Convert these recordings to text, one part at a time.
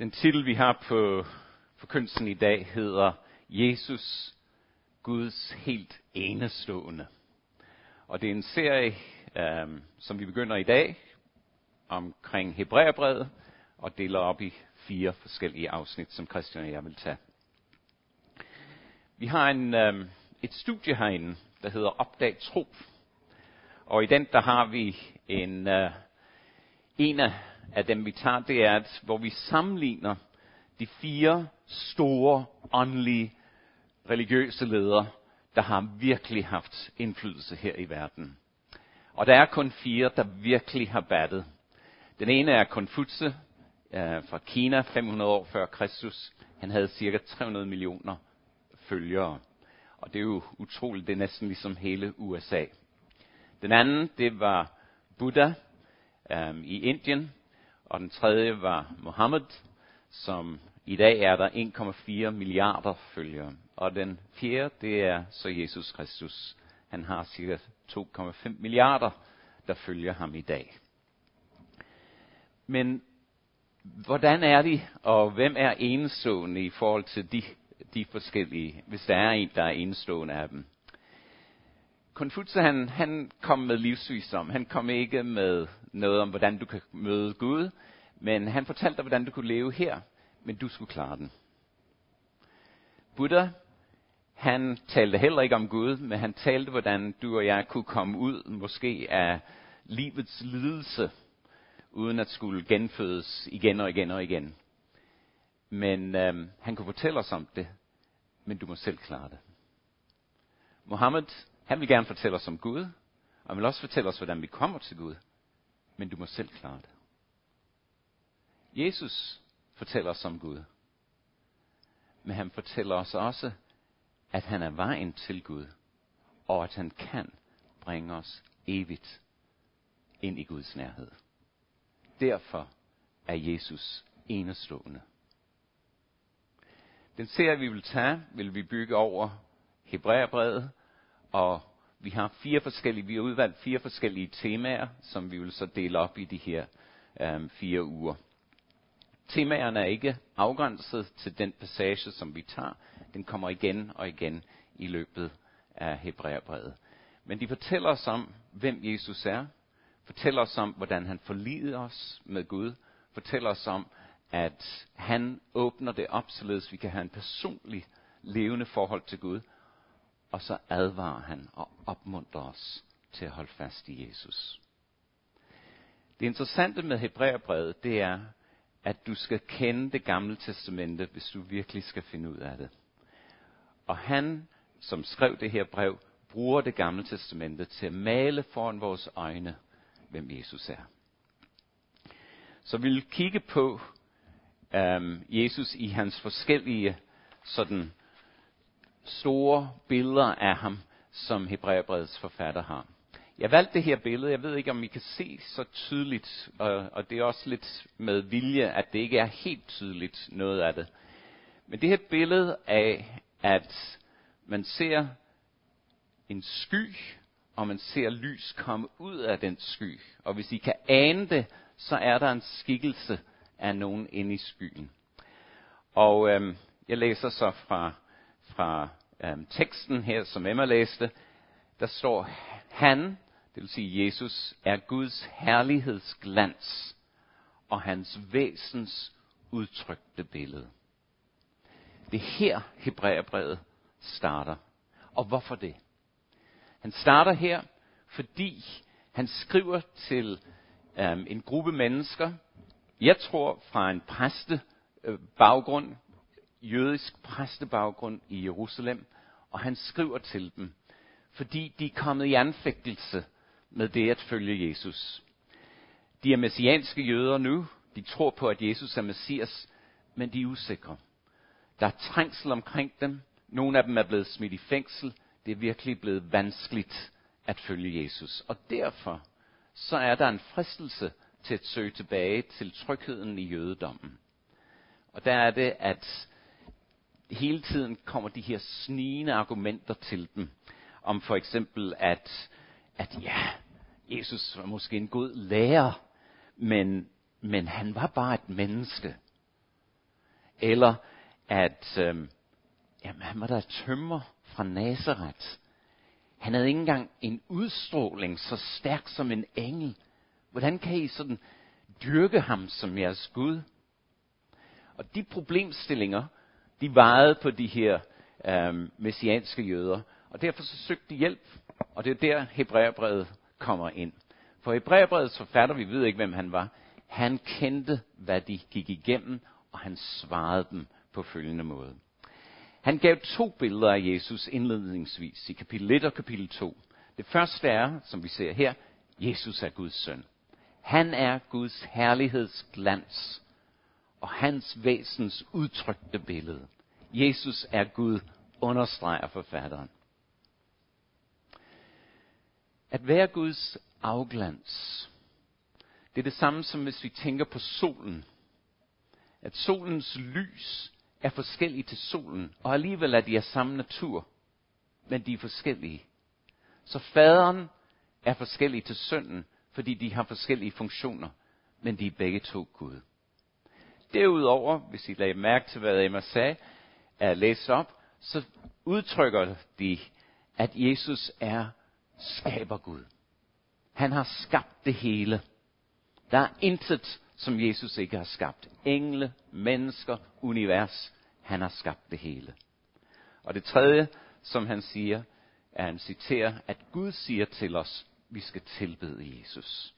Den titel, vi har på forkyndelsen i dag, hedder Jesus, Guds helt enestående. Og det er en serie, øh, som vi begynder i dag, omkring Hebræerbrevet, og deler op i fire forskellige afsnit, som Christian og jeg vil tage. Vi har en, øh, et studie herinde, der hedder Opdag Tro. Og i den, der har vi en, øh, en af af dem, vi tager, det er, at hvor vi sammenligner de fire store åndelige religiøse ledere, der har virkelig haft indflydelse her i verden. Og der er kun fire, der virkelig har battet. Den ene er Konfutse øh, fra Kina, 500 år før Kristus. Han havde cirka 300 millioner følgere. Og det er jo utroligt, det er næsten ligesom hele USA. Den anden, det var Buddha øh, i Indien, og den tredje var Mohammed, som i dag er der 1,4 milliarder følgere. Og den fjerde, det er så Jesus Kristus. Han har cirka 2,5 milliarder, der følger ham i dag. Men hvordan er de, og hvem er enestående i forhold til de, de forskellige, hvis der er en, der er enestående af dem? Konfucius, han, han kom med livsvisdom. Han kom ikke med noget om, hvordan du kan møde Gud, men han fortalte dig, hvordan du kunne leve her, men du skulle klare den. Buddha, han talte heller ikke om Gud, men han talte, hvordan du og jeg kunne komme ud, måske af livets lidelse, uden at skulle genfødes igen og igen og igen. Men øhm, han kunne fortælle os om det, men du må selv klare det. Mohammed, han vil gerne fortælle os om Gud, og han vil også fortælle os, hvordan vi kommer til Gud, men du må selv klare det. Jesus fortæller os om Gud. Men han fortæller os også, at han er vejen til Gud, og at han kan bringe os evigt ind i Guds nærhed. Derfor er Jesus enestående. Den serie, vi vil tage, vil vi bygge over Hebræerbrevet, og vi har fire forskellige, vi har udvalgt fire forskellige temaer, som vi vil så dele op i de her øhm, fire uger. Temaerne er ikke afgrænset til den passage, som vi tager. Den kommer igen og igen i løbet af Hebræerbrevet. Men de fortæller os om, hvem Jesus er, fortæller os om, hvordan han forlider os med Gud, fortæller os om, at han åbner det op, således vi kan have en personlig, levende forhold til Gud, og så advarer han og opmuntrer os til at holde fast i Jesus. Det interessante med Hebræerbrevet, det er, at du skal kende det gamle testamente, hvis du virkelig skal finde ud af det. Og han, som skrev det her brev, bruger det gamle testamente til at male foran vores øjne, hvem Jesus er. Så vi vil kigge på øhm, Jesus i hans forskellige sådan store billeder af ham, som Hebræerbrevets forfatter har. Jeg valgte det her billede, jeg ved ikke om I kan se så tydeligt, og, og det er også lidt med vilje, at det ikke er helt tydeligt noget af det. Men det her billede af, at man ser en sky, og man ser lys komme ud af den sky. Og hvis I kan ane det, så er der en skikkelse af nogen inde i skyen. Og øhm, jeg læser så fra, fra øhm, teksten her, som Emma læste. Der står, han, det vil sige Jesus, er Guds herlighedsglans og hans væsens udtrykte billede. Det er her Hebræerbrevet starter. Og hvorfor det? Han starter her, fordi han skriver til øhm, en gruppe mennesker, jeg tror fra en præste øh, baggrund, jødisk præstebaggrund i Jerusalem, og han skriver til dem, fordi de er kommet i anfægtelse med det at følge Jesus. De er messianske jøder nu. De tror på, at Jesus er messias, men de er usikre. Der er trængsel omkring dem. Nogle af dem er blevet smidt i fængsel. Det er virkelig blevet vanskeligt at følge Jesus. Og derfor så er der en fristelse til at søge tilbage til trygheden i jødedommen. Og der er det, at hele tiden kommer de her snigende argumenter til dem. Om for eksempel, at, at ja, Jesus var måske en god lærer, men, men han var bare et menneske. Eller at øh, jamen, han var der tømmer fra Nazareth. Han havde ikke engang en udstråling så stærk som en engel. Hvordan kan I sådan dyrke ham som jeres Gud? Og de problemstillinger, de vejede på de her øh, messianske jøder. Og derfor så søgte de hjælp. Og det er der Hebræerbrevet kommer ind. For Hebræerbrevets forfatter, vi ved ikke, hvem han var, han kendte, hvad de gik igennem, og han svarede dem på følgende måde. Han gav to billeder af Jesus indledningsvis i kapitel 1 og kapitel 2. Det første er, som vi ser her, Jesus er Guds søn. Han er Guds herlighedsglans og hans væsens udtrykte billede. Jesus er Gud, understreger forfatteren. At være Guds afglans, det er det samme som hvis vi tænker på solen. At solens lys er forskellige til solen, og alligevel er de af samme natur, men de er forskellige. Så faderen er forskellig til sønnen, fordi de har forskellige funktioner, men de er begge to Gud. Derudover, hvis I lagde mærke til, hvad Emma sagde, er læst op, så udtrykker de, at Jesus er skaber Gud. Han har skabt det hele. Der er intet, som Jesus ikke har skabt. Engle, mennesker, univers. Han har skabt det hele. Og det tredje, som han siger, er, han citerer, at Gud siger til os, vi skal tilbede Jesus.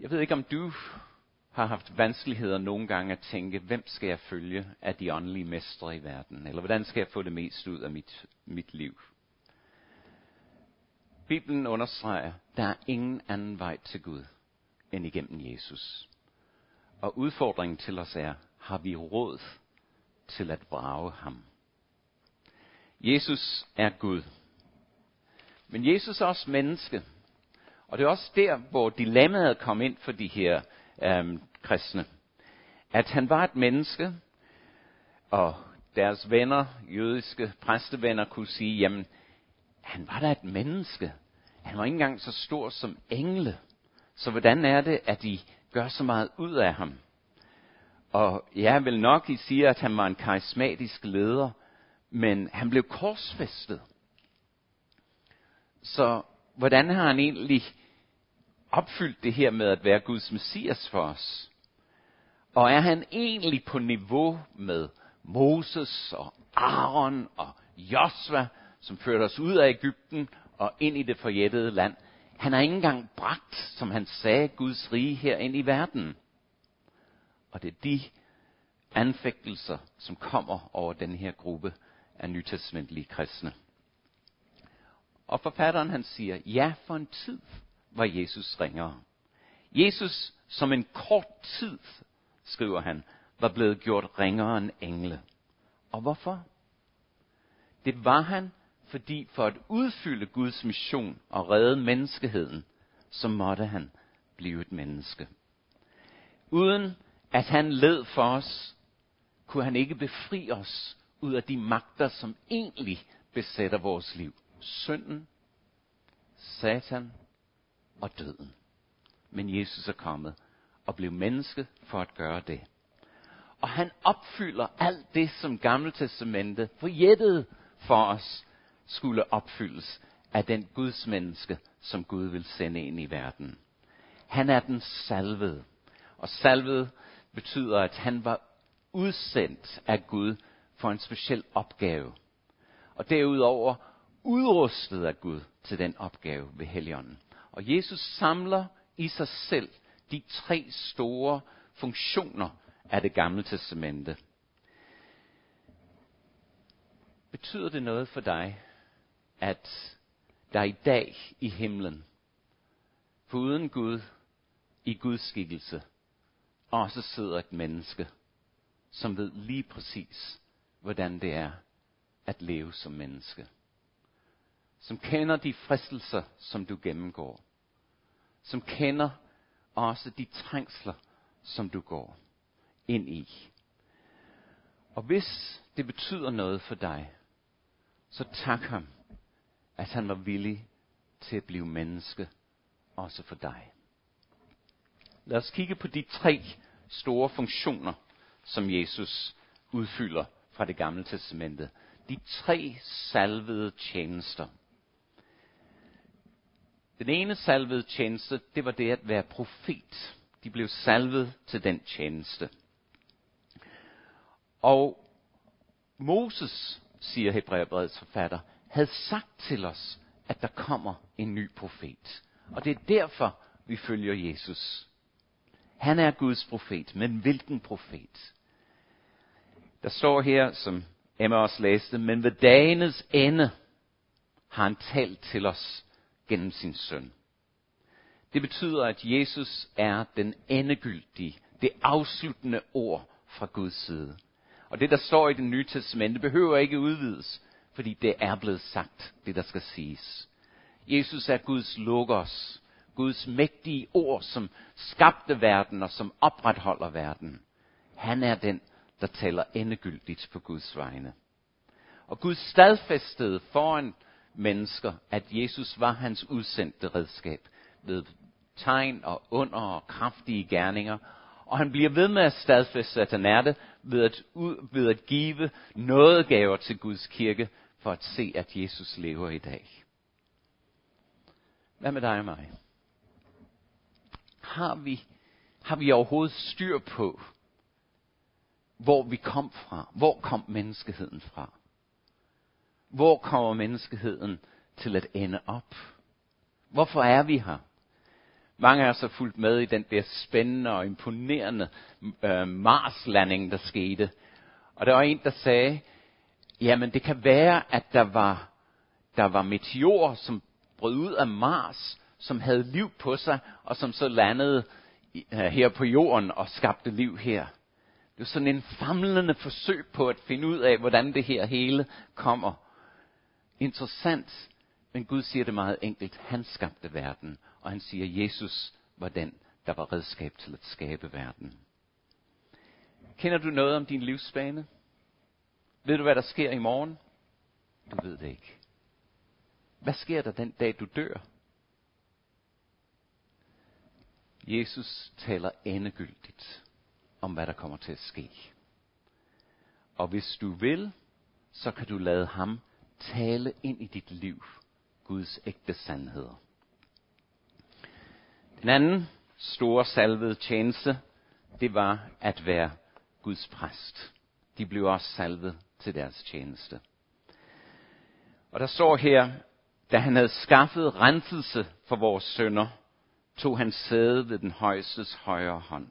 Jeg ved ikke, om du har haft vanskeligheder nogle gange at tænke, hvem skal jeg følge af de åndelige mestre i verden? Eller hvordan skal jeg få det mest ud af mit, mit liv? Bibelen understreger, der er ingen anden vej til Gud end igennem Jesus. Og udfordringen til os er, har vi råd til at brage ham? Jesus er Gud. Men Jesus er også menneske. Og det er også der, hvor dilemmaet kom ind for de her øhm, kristne. At han var et menneske, og deres venner, jødiske præstevenner, kunne sige, jamen, han var da et menneske. Han var ikke engang så stor som engle. Så hvordan er det, at de gør så meget ud af ham? Og jeg vil nok, I siger, at han var en karismatisk leder, men han blev korsfæstet. Så hvordan har han egentlig opfyldt det her med at være Guds messias for os? Og er han egentlig på niveau med Moses og Aaron og Josva, som førte os ud af Ægypten og ind i det forjættede land? Han har ikke engang bragt, som han sagde, Guds rige her ind i verden. Og det er de anfægtelser, som kommer over den her gruppe af nytestamentlige kristne. Og forfatteren han siger, ja, for en tid var Jesus ringere. Jesus, som en kort tid, skriver han, var blevet gjort ringere end engle. Og hvorfor? Det var han, fordi for at udfylde Guds mission og redde menneskeheden, så måtte han blive et menneske. Uden at han led for os, kunne han ikke befri os ud af de magter, som egentlig besætter vores liv. Synden, Satan og døden. Men Jesus er kommet og blev menneske for at gøre det. Og han opfylder alt det, som Gamle Testamente forjættede for os, skulle opfyldes af den Guds menneske, som Gud vil sende ind i verden. Han er den salvede. Og salvede betyder, at han var udsendt af Gud for en speciel opgave. Og derudover udrustet af Gud til den opgave ved Helligånden. Og Jesus samler i sig selv de tre store funktioner af det gamle testamente. Betyder det noget for dig, at der i dag i himlen, uden Gud, i Guds skikkelse, også sidder et menneske, som ved lige præcis, hvordan det er at leve som menneske. Som kender de fristelser, som du gennemgår. Som kender også de trængsler, som du går ind i. Og hvis det betyder noget for dig, så tak ham, at han var villig til at blive menneske, også for dig. Lad os kigge på de tre store funktioner, som Jesus udfylder fra det gamle testamente. De tre salvede tjenester. Den ene salvede tjeneste, det var det at være profet. De blev salvet til den tjeneste. Og Moses, siger Hebræerbrevets forfatter, havde sagt til os, at der kommer en ny profet. Og det er derfor, vi følger Jesus. Han er Guds profet, men hvilken profet? Der står her, som Emma også læste, men ved dagenes ende har han talt til os gennem sin søn. Det betyder, at Jesus er den endegyldige, det afsluttende ord fra Guds side. Og det, der står i det nye testamente, behøver ikke udvides, fordi det er blevet sagt, det der skal siges. Jesus er Guds logos, Guds mægtige ord, som skabte verden og som opretholder verden. Han er den, der taler endegyldigt på Guds vegne. Og Gud stadfæstede foran mennesker, at Jesus var hans udsendte redskab ved tegn og under og kraftige gerninger. Og han bliver ved med at stadfæste, at han er det, ved at, ved at give noget gaver til Guds kirke, for at se, at Jesus lever i dag. Hvad med dig og mig? Har vi, har vi overhovedet styr på, hvor vi kom fra? Hvor kom menneskeheden fra? Hvor kommer menneskeheden til at ende op? Hvorfor er vi her? Mange af os har fulgt med i den der spændende og imponerende øh, Mars-landing, der skete. Og der var en, der sagde, jamen det kan være, at der var, der var meteorer, som brød ud af Mars, som havde liv på sig, og som så landede øh, her på jorden og skabte liv her. Det var sådan en famlende forsøg på at finde ud af, hvordan det her hele kommer. Interessant, men Gud siger det meget enkelt. Han skabte verden, og han siger, at Jesus var den, der var redskab til at skabe verden. Kender du noget om din livsbane? Ved du, hvad der sker i morgen? Du ved det ikke. Hvad sker der den dag, du dør? Jesus taler endegyldigt om, hvad der kommer til at ske. Og hvis du vil, så kan du lade ham tale ind i dit liv Guds ægte sandheder. Den anden store salvede tjeneste, det var at være Guds præst. De blev også salvet til deres tjeneste. Og der står her, da han havde skaffet renselse for vores sønder, tog han sæde ved den højestes højre hånd.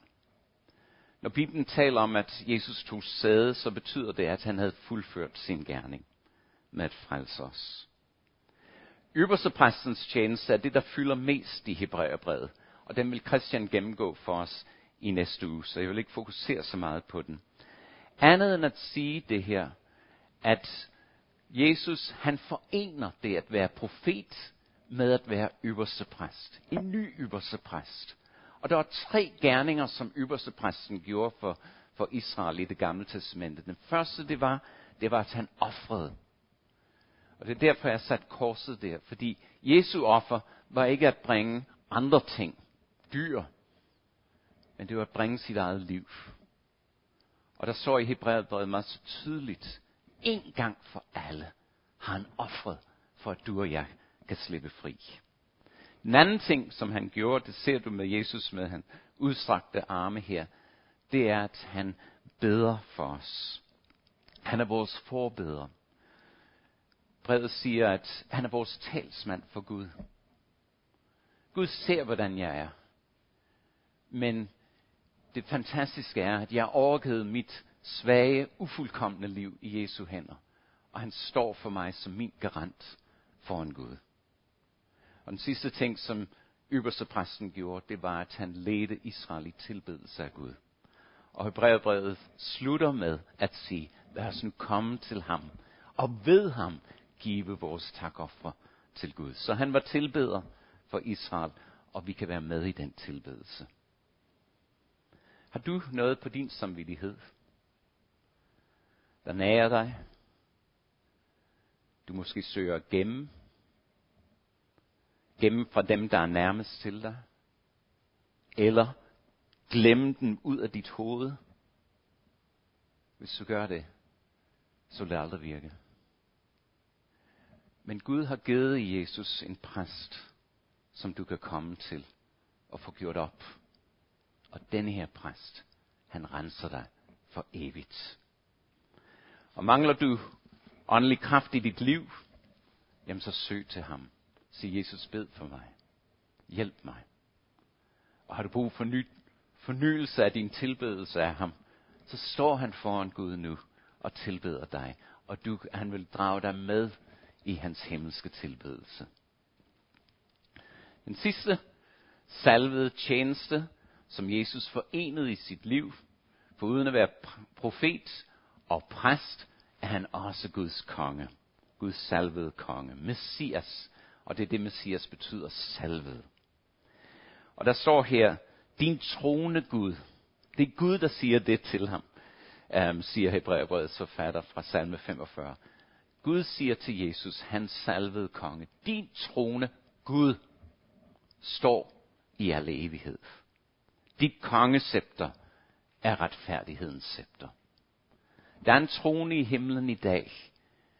Når Bibelen taler om, at Jesus tog sæde, så betyder det, at han havde fuldført sin gerning med at frelse os. Øverstepræstens tjeneste er det, der fylder mest i Hebræerbrevet, og den vil Christian gennemgå for os i næste uge, så jeg vil ikke fokusere så meget på den. Andet end at sige det her, at Jesus han forener det at være profet med at være ypperstepræst. En ny ypperstepræst. Og der var tre gerninger, som ypperstepræsten gjorde for, for Israel i det gamle testamente. Den første, det var, det var, at han offrede. Og det er derfor, jeg har sat korset der. Fordi Jesu offer var ikke at bringe andre ting, dyr, men det var at bringe sit eget liv. Og der står i Hebræerbrevet meget så tydeligt, en gang for alle har han offret, for at du og jeg kan slippe fri. Den anden ting, som han gjorde, det ser du med Jesus med han udstrakte arme her, det er, at han beder for os. Han er vores forbeder. Brevet siger, at han er vores talsmand for Gud. Gud ser, hvordan jeg er. Men det fantastiske er, at jeg har overgivet mit svage, ufuldkommende liv i Jesu hænder. Og han står for mig som min garant foran Gud. Og den sidste ting, som ypperstepræsten gjorde, det var, at han ledte Israel i tilbedelse af Gud. Og Hebræerbrevet slutter med at sige, lad os nu komme til ham, og ved ham give vores takoffer til Gud. Så han var tilbeder for Israel, og vi kan være med i den tilbedelse. Har du noget på din samvittighed, der nærer dig? Du måske søger at gemme gemme fra dem, der er nærmest til dig? Eller glemme den ud af dit hoved. Hvis du gør det, så vil det aldrig virke. Men Gud har givet Jesus en præst, som du kan komme til og få gjort op. Og denne her præst, han renser dig for evigt. Og mangler du åndelig kraft i dit liv, jamen så søg til ham. Sig Jesus, bed for mig. Hjælp mig. Og har du brug for ny, fornyelse af din tilbedelse af ham, så står han foran Gud nu og tilbeder dig. Og du, han vil drage dig med i hans himmelske tilbedelse. Den sidste salvede tjeneste, som Jesus forenede i sit liv, for uden at være profet og præst, er han også Guds konge. Guds salvede konge. Messias. Og det er det, Messias betyder, salvet. Og der står her, din trone Gud. Det er Gud, der siger det til ham, um, siger Hebræerbrevets forfatter fra salme 45. Gud siger til Jesus, han salvede konge, din trone Gud står i al evighed. Dit kongescepter er retfærdighedens scepter. Der er en trone i himlen i dag,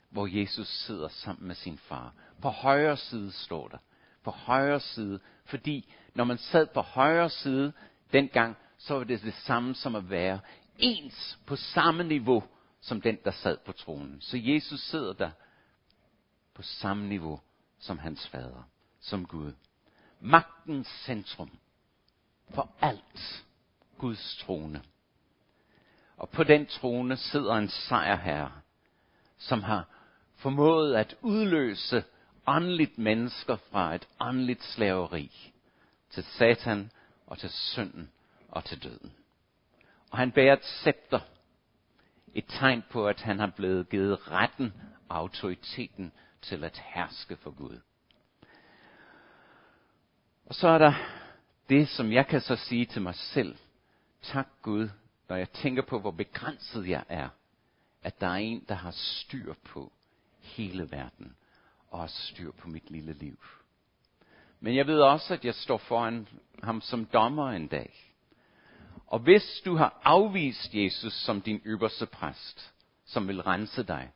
hvor Jesus sidder sammen med sin far. På højre side står der. På højre side, fordi når man sad på højre side dengang, så var det det samme som at være ens på samme niveau som den, der sad på tronen. Så Jesus sidder der på samme niveau som hans fader, som Gud. Magtens centrum for alt. Guds trone. Og på den trone sidder en sejrherre, som har formået at udløse åndeligt mennesker fra et åndeligt slaveri til Satan og til synden og til døden. Og han bærer et scepter, et tegn på, at han har blevet givet retten og autoriteten til at herske for Gud. Og så er der det, som jeg kan så sige til mig selv. Tak Gud, når jeg tænker på, hvor begrænset jeg er, at der er en, der har styr på hele verden, og har styr på mit lille liv. Men jeg ved også, at jeg står foran ham som dommer en dag. Og hvis du har afvist Jesus som din øverste præst, som vil rense dig,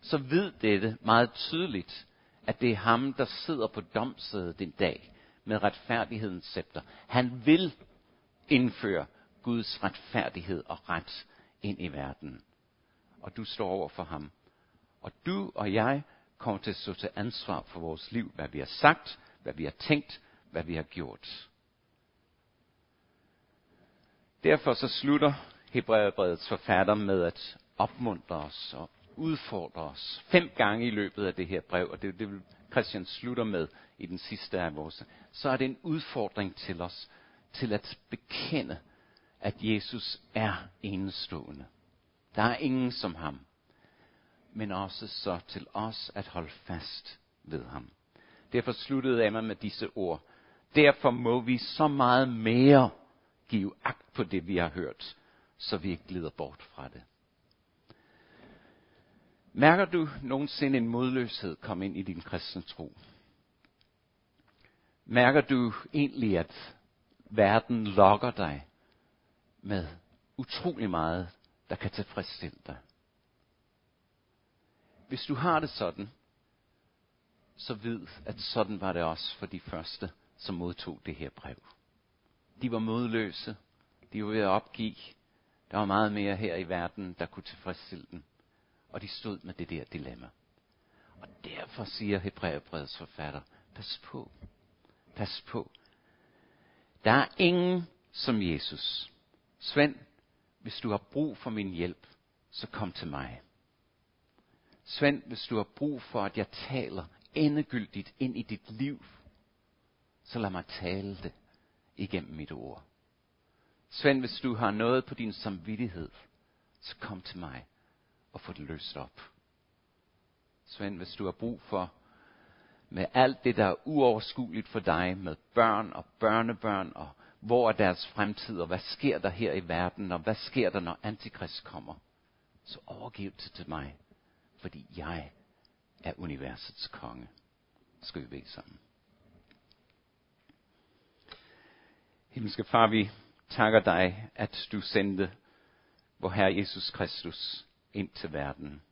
så ved dette meget tydeligt, at det er ham, der sidder på domsædet den dag med retfærdighedens scepter. Han vil indføre Guds retfærdighed og ret ind i verden. Og du står over for ham. Og du og jeg kommer til at stå til ansvar for vores liv, hvad vi har sagt, hvad vi har tænkt, hvad vi har gjort. Derfor så slutter Hebræerbrevets forfatter med at opmuntre os og udfordre os fem gange i løbet af det her brev, og det, det vil Christian slutter med i den sidste af vores, så er det en udfordring til os til at bekende, at Jesus er enestående. Der er ingen som ham. Men også så til os at holde fast ved ham. Derfor sluttede Emma med disse ord. Derfor må vi så meget mere give agt på det, vi har hørt, så vi ikke glider bort fra det. Mærker du nogensinde en modløshed komme ind i din kristne tro? Mærker du egentlig, at verden lokker dig med utrolig meget, der kan tilfredsstille dig? Hvis du har det sådan, så vid, at sådan var det også for de første, som modtog det her brev. De var modløse. De var ved at opgive. Der var meget mere her i verden, der kunne tilfredsstille dem. Og de stod med det der dilemma. Og derfor siger Hebræerbrevets forfatter, pas på, pas på. Der er ingen som Jesus. Svend, hvis du har brug for min hjælp, så kom til mig. Svend, hvis du har brug for, at jeg taler endegyldigt ind i dit liv, så lad mig tale det igennem mit ord. Svend, hvis du har noget på din samvittighed, så kom til mig og få det løst op. Svend, hvis du har brug for med alt det, der er uoverskueligt for dig, med børn og børnebørn, og hvor er deres fremtid, og hvad sker der her i verden, og hvad sker der, når antikrist kommer, så overgiv det til mig, fordi jeg er universets konge. Skal vi bede sammen. Himmelske far, vi takker dig, at du sendte vor Herre Jesus Kristus ind til verden.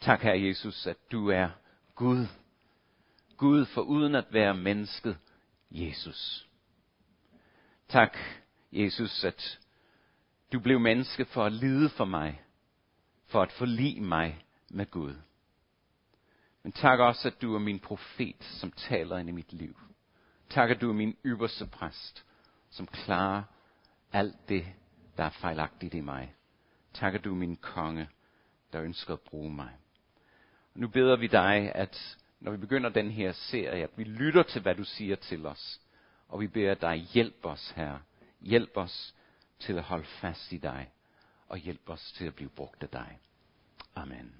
Tak, Herre Jesus, at du er Gud. Gud for uden at være mennesket, Jesus. Tak, Jesus, at du blev menneske for at lide for mig, for at forlige mig med Gud. Men tak også, at du er min profet, som taler ind i mit liv. Tak, at du er min ypperste præst, som klarer alt det, der er fejlagtigt i mig. Takker du min konge, der ønsker at bruge mig. Og nu beder vi dig, at når vi begynder den her serie, at vi lytter til, hvad du siger til os. Og vi beder dig, hjælp os, her. Hjælp os til at holde fast i dig. Og hjælp os til at blive brugt af dig. Amen.